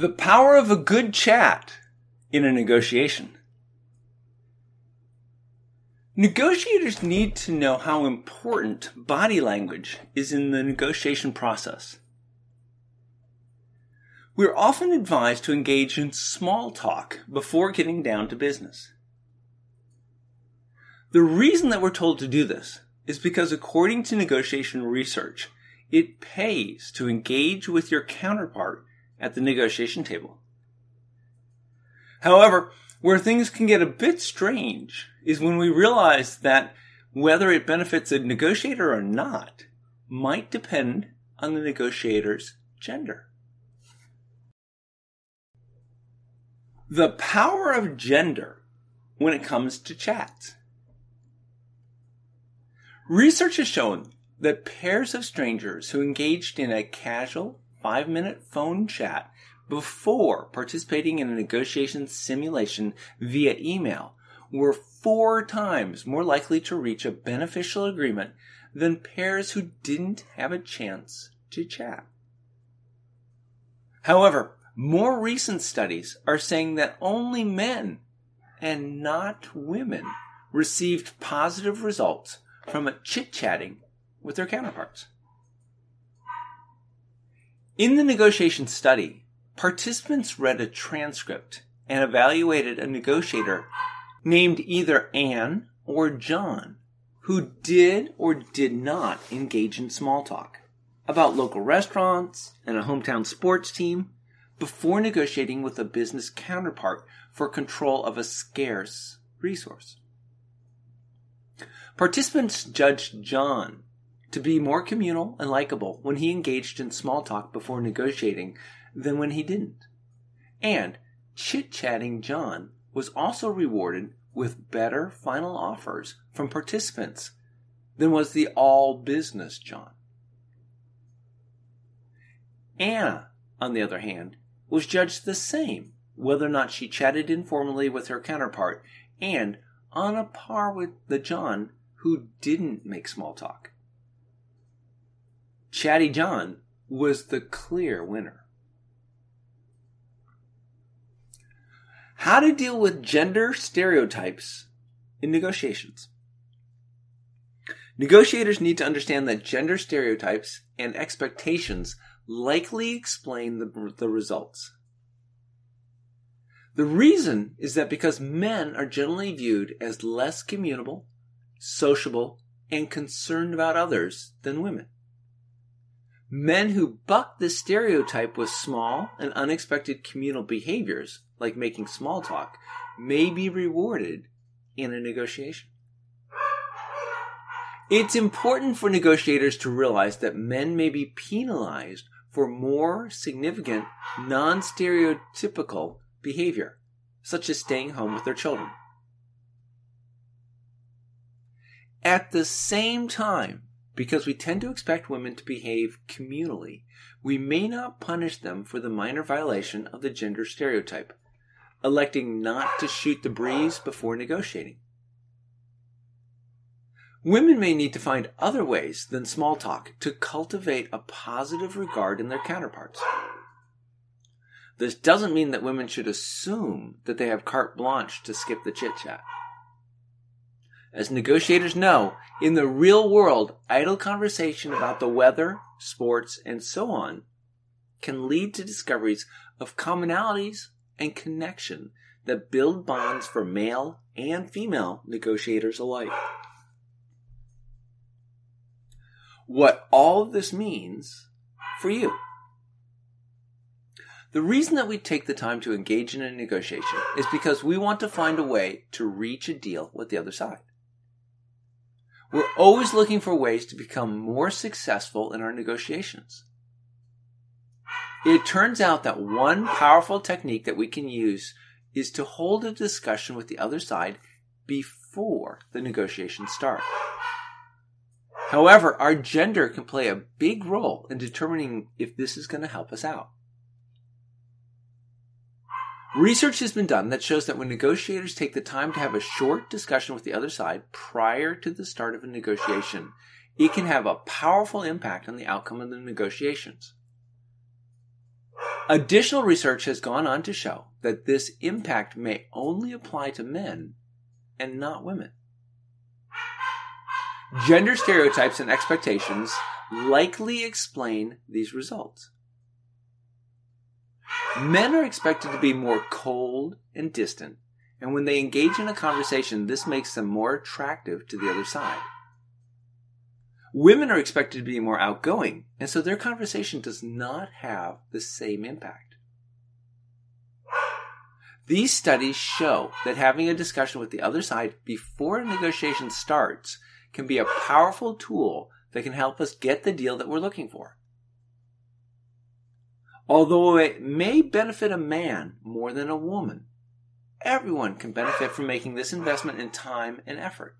The power of a good chat in a negotiation. Negotiators need to know how important body language is in the negotiation process. We're often advised to engage in small talk before getting down to business. The reason that we're told to do this is because according to negotiation research, it pays to engage with your counterpart at the negotiation table. However, where things can get a bit strange is when we realize that whether it benefits a negotiator or not might depend on the negotiator's gender. The power of gender when it comes to chats. Research has shown that pairs of strangers who engaged in a casual five minute phone chat before participating in a negotiation simulation via email were four times more likely to reach a beneficial agreement than pairs who didn't have a chance to chat. However, more recent studies are saying that only men and not women received positive results from chit chatting with their counterparts. In the negotiation study, participants read a transcript and evaluated a negotiator named either Anne or John who did or did not engage in small talk about local restaurants and a hometown sports team before negotiating with a business counterpart for control of a scarce resource. Participants judged John to be more communal and likable when he engaged in small talk before negotiating than when he didn't. And chit chatting John was also rewarded with better final offers from participants than was the all business John. Anna, on the other hand, was judged the same whether or not she chatted informally with her counterpart and on a par with the John who didn't make small talk. Chatty John was the clear winner. How to deal with gender stereotypes in negotiations. Negotiators need to understand that gender stereotypes and expectations likely explain the, the results. The reason is that because men are generally viewed as less communicable, sociable, and concerned about others than women. Men who buck this stereotype with small and unexpected communal behaviors, like making small talk, may be rewarded in a negotiation. It's important for negotiators to realize that men may be penalized for more significant, non stereotypical behavior, such as staying home with their children. At the same time, because we tend to expect women to behave communally, we may not punish them for the minor violation of the gender stereotype, electing not to shoot the breeze before negotiating. Women may need to find other ways than small talk to cultivate a positive regard in their counterparts. This doesn't mean that women should assume that they have carte blanche to skip the chit chat. As negotiators know, in the real world, idle conversation about the weather, sports, and so on can lead to discoveries of commonalities and connection that build bonds for male and female negotiators alike. What all this means for you. The reason that we take the time to engage in a negotiation is because we want to find a way to reach a deal with the other side. We're always looking for ways to become more successful in our negotiations. It turns out that one powerful technique that we can use is to hold a discussion with the other side before the negotiations start. However, our gender can play a big role in determining if this is going to help us out. Research has been done that shows that when negotiators take the time to have a short discussion with the other side prior to the start of a negotiation, it can have a powerful impact on the outcome of the negotiations. Additional research has gone on to show that this impact may only apply to men and not women. Gender stereotypes and expectations likely explain these results. Men are expected to be more cold and distant, and when they engage in a conversation, this makes them more attractive to the other side. Women are expected to be more outgoing, and so their conversation does not have the same impact. These studies show that having a discussion with the other side before a negotiation starts can be a powerful tool that can help us get the deal that we're looking for. Although it may benefit a man more than a woman, everyone can benefit from making this investment in time and effort.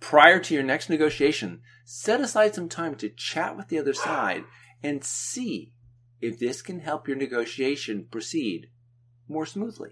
Prior to your next negotiation, set aside some time to chat with the other side and see if this can help your negotiation proceed more smoothly.